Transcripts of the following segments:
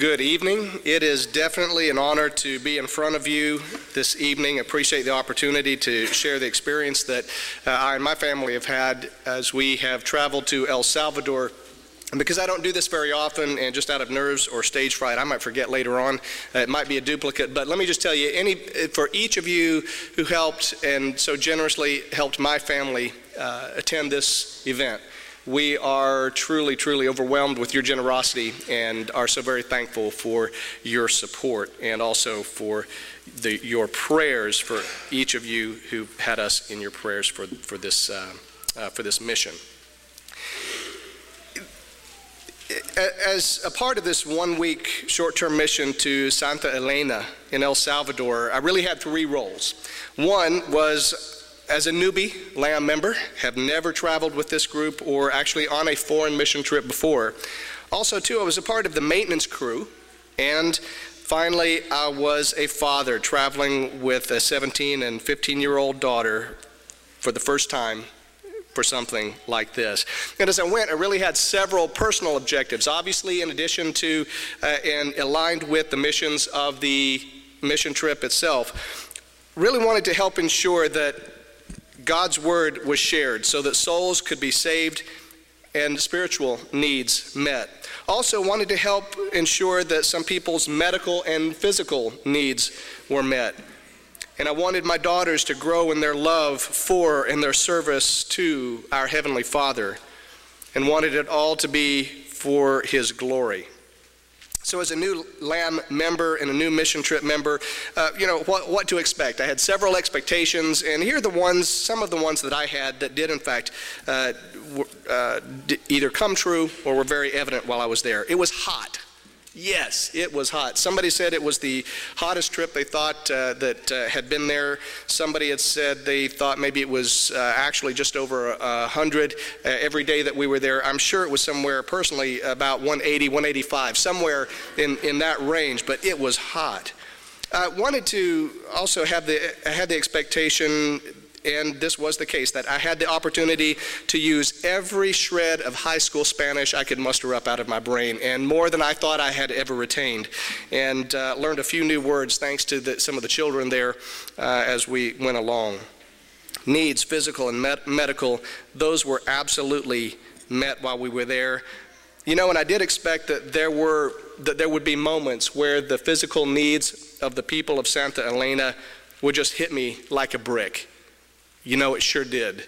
Good evening. It is definitely an honor to be in front of you this evening. Appreciate the opportunity to share the experience that uh, I and my family have had as we have traveled to El Salvador. And because I don't do this very often and just out of nerves or stage fright, I might forget later on. Uh, it might be a duplicate, but let me just tell you any for each of you who helped and so generously helped my family uh, attend this event we are truly, truly overwhelmed with your generosity and are so very thankful for your support and also for the, your prayers for each of you who had us in your prayers for, for, this, uh, uh, for this mission. As a part of this one week short term mission to Santa Elena in El Salvador, I really had three roles. One was as a newbie LAM member, have never traveled with this group or actually on a foreign mission trip before. Also, too, I was a part of the maintenance crew, and finally, I was a father traveling with a 17 and 15 year old daughter for the first time for something like this. And as I went, I really had several personal objectives. Obviously, in addition to uh, and aligned with the missions of the mission trip itself, really wanted to help ensure that God's word was shared so that souls could be saved and spiritual needs met. Also, wanted to help ensure that some people's medical and physical needs were met. And I wanted my daughters to grow in their love for and their service to our Heavenly Father, and wanted it all to be for His glory. So, as a new LAM member and a new mission trip member, uh, you know, what, what to expect. I had several expectations, and here are the ones, some of the ones that I had that did, in fact, uh, uh, either come true or were very evident while I was there. It was hot. Yes, it was hot. Somebody said it was the hottest trip they thought uh, that uh, had been there. Somebody had said they thought maybe it was uh, actually just over 100 uh, every day that we were there. I'm sure it was somewhere, personally, about 180, 185, somewhere in, in that range, but it was hot. I wanted to also have the, I had the expectation and this was the case, that I had the opportunity to use every shred of high school Spanish I could muster up out of my brain, and more than I thought I had ever retained, and uh, learned a few new words thanks to the, some of the children there uh, as we went along. Needs, physical and med- medical, those were absolutely met while we were there. You know, and I did expect that there were that there would be moments where the physical needs of the people of Santa Elena would just hit me like a brick you know, it sure did.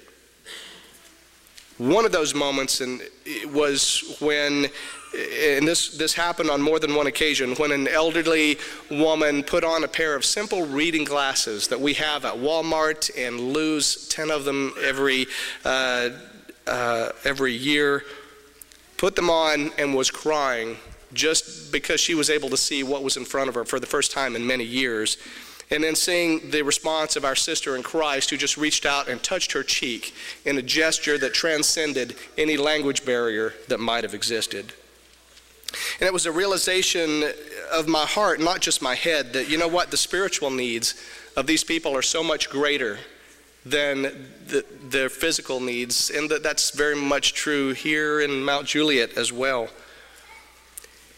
One of those moments and it was when, and this, this happened on more than one occasion, when an elderly woman put on a pair of simple reading glasses that we have at Walmart and lose 10 of them every, uh, uh, every year, put them on and was crying just because she was able to see what was in front of her for the first time in many years and then seeing the response of our sister in Christ who just reached out and touched her cheek in a gesture that transcended any language barrier that might have existed. And it was a realization of my heart, not just my head, that you know what, the spiritual needs of these people are so much greater than the, their physical needs, and that that's very much true here in Mount Juliet as well.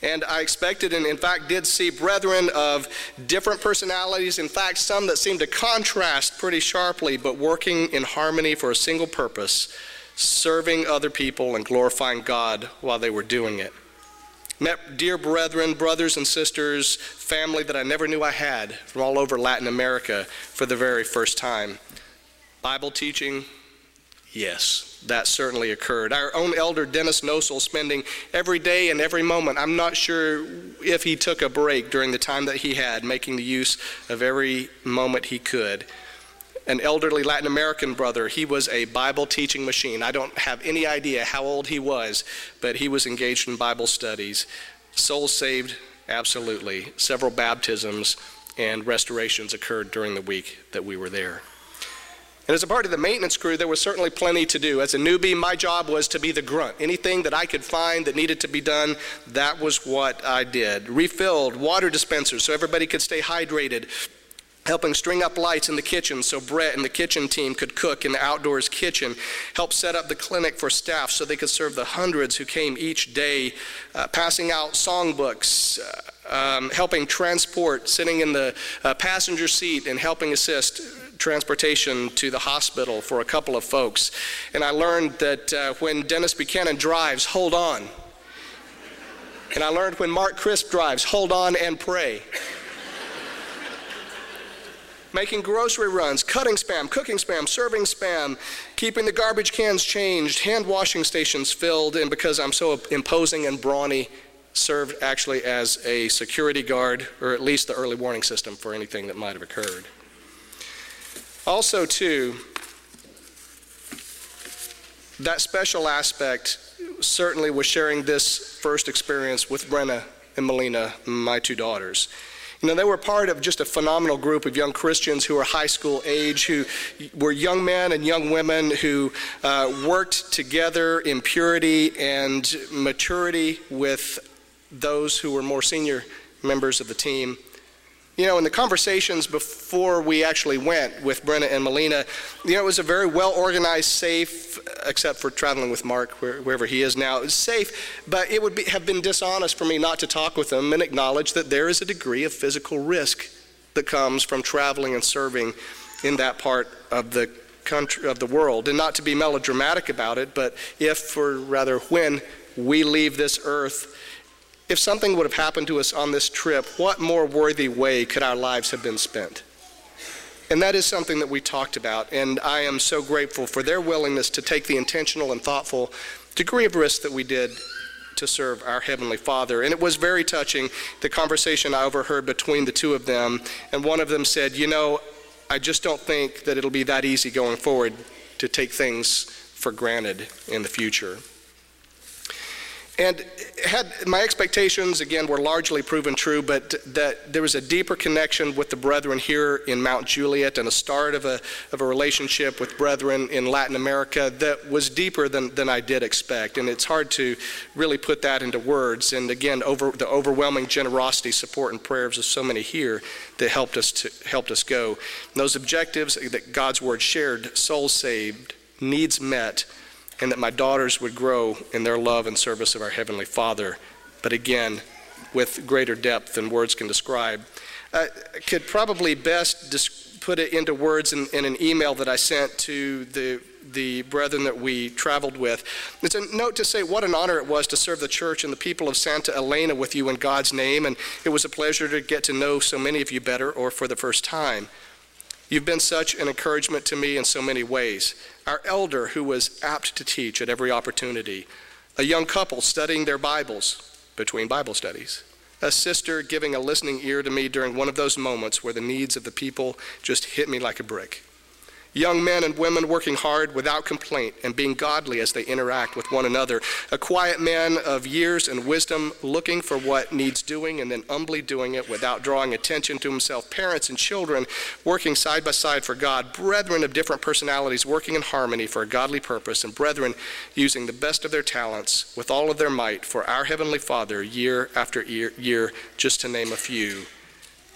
And I expected and, in fact, did see brethren of different personalities, in fact, some that seemed to contrast pretty sharply, but working in harmony for a single purpose serving other people and glorifying God while they were doing it. Met dear brethren, brothers and sisters, family that I never knew I had from all over Latin America for the very first time. Bible teaching, yes that certainly occurred. Our own elder, Dennis Nosel, spending every day and every moment, I'm not sure if he took a break during the time that he had, making the use of every moment he could. An elderly Latin American brother, he was a Bible teaching machine. I don't have any idea how old he was, but he was engaged in Bible studies. Souls saved, absolutely. Several baptisms and restorations occurred during the week that we were there. And as a part of the maintenance crew, there was certainly plenty to do. As a newbie, my job was to be the grunt. Anything that I could find that needed to be done, that was what I did. Refilled water dispensers so everybody could stay hydrated. helping string up lights in the kitchen so Brett and the kitchen team could cook in the outdoors kitchen, helped set up the clinic for staff so they could serve the hundreds who came each day, uh, passing out songbooks, uh, um, helping transport, sitting in the uh, passenger seat and helping assist transportation to the hospital for a couple of folks. And I learned that uh, when Dennis Buchanan drives, hold on. And I learned when Mark Crisp drives, hold on and pray making grocery runs, cutting spam, cooking spam, serving spam, keeping the garbage cans changed, hand washing stations filled, and because I'm so imposing and brawny, served actually as a security guard or at least the early warning system for anything that might have occurred. Also, too, that special aspect certainly was sharing this first experience with Brenna and Melina, my two daughters. You know, they were part of just a phenomenal group of young Christians who were high school age, who were young men and young women who uh, worked together in purity and maturity with those who were more senior members of the team. You know, in the conversations before we actually went with Brenna and Melina, you know, it was a very well organized, safe, except for traveling with Mark where, wherever he is now, it was safe, but it would be, have been dishonest for me not to talk with them and acknowledge that there is a degree of physical risk that comes from traveling and serving in that part of the country of the world. And not to be melodramatic about it, but if, or rather when, we leave this earth if something would have happened to us on this trip, what more worthy way could our lives have been spent? And that is something that we talked about, and I am so grateful for their willingness to take the intentional and thoughtful degree of risk that we did to serve our Heavenly Father. And it was very touching, the conversation I overheard between the two of them. And one of them said, You know, I just don't think that it'll be that easy going forward to take things for granted in the future. And had my expectations again were largely proven true, but that there was a deeper connection with the brethren here in Mount Juliet and a start of a, of a relationship with brethren in Latin America that was deeper than, than I did expect. And it's hard to really put that into words. And again, over the overwhelming generosity, support, and prayers of so many here that helped us to helped us go. And those objectives that God's word shared, souls saved, needs met and that my daughters would grow in their love and service of our Heavenly Father, but again, with greater depth than words can describe. I could probably best put it into words in, in an email that I sent to the the brethren that we traveled with. It's a note to say what an honor it was to serve the church and the people of Santa Elena with you in God's name, and it was a pleasure to get to know so many of you better or for the first time. You've been such an encouragement to me in so many ways. Our elder, who was apt to teach at every opportunity, a young couple studying their Bibles between Bible studies, a sister giving a listening ear to me during one of those moments where the needs of the people just hit me like a brick young men and women working hard without complaint and being godly as they interact with one another, a quiet man of years and wisdom looking for what needs doing and then humbly doing it without drawing attention to himself, parents and children working side by side for God, brethren of different personalities working in harmony for a godly purpose, and brethren using the best of their talents with all of their might for our Heavenly Father year after year, year just to name a few.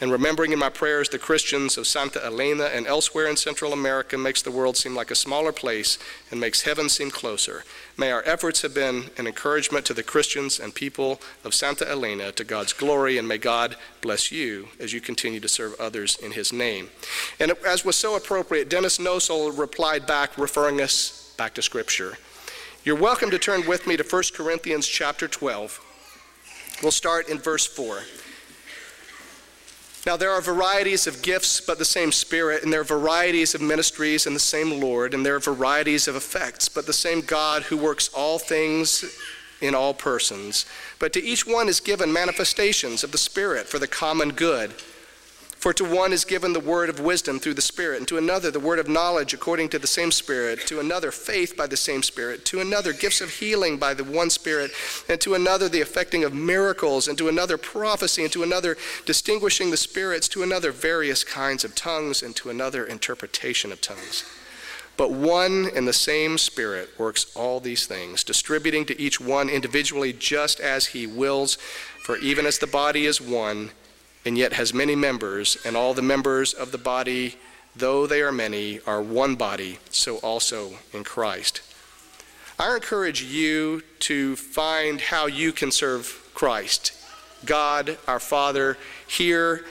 And remembering in my prayers the Christians of Santa Elena and elsewhere in Central America makes the world seem like a smaller place and makes heaven seem closer. May our efforts have been an encouragement to the Christians and people of Santa Elena to God's glory, and may God bless you as you continue to serve others in His name. And as was so appropriate, Dennis Nosel replied back, referring us back to Scripture. You're welcome to turn with me to 1 Corinthians chapter 12. We'll start in verse 4. Now, there are varieties of gifts, but the same Spirit, and there are varieties of ministries, and the same Lord, and there are varieties of effects, but the same God who works all things in all persons. But to each one is given manifestations of the Spirit for the common good. For to one is given the word of wisdom through the Spirit, and to another the word of knowledge according to the same Spirit, to another faith by the same Spirit, to another gifts of healing by the one Spirit, and to another the effecting of miracles, and to another prophecy, and to another distinguishing the spirits, to another various kinds of tongues, and to another interpretation of tongues. But one and the same Spirit works all these things, distributing to each one individually just as he wills. For even as the body is one, and yet has many members, and all the members of the body, though they are many, are one body, so also in Christ. I encourage you to find how you can serve Christ, God, our Father, here,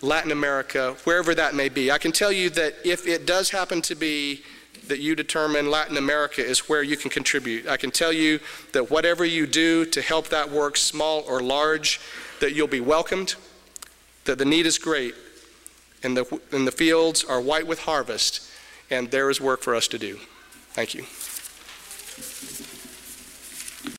Latin America, wherever that may be. I can tell you that if it does happen to be that you determine Latin America is where you can contribute, I can tell you that whatever you do to help that work, small or large, that you'll be welcomed, that the need is great, and the, and the fields are white with harvest, and there is work for us to do. Thank you.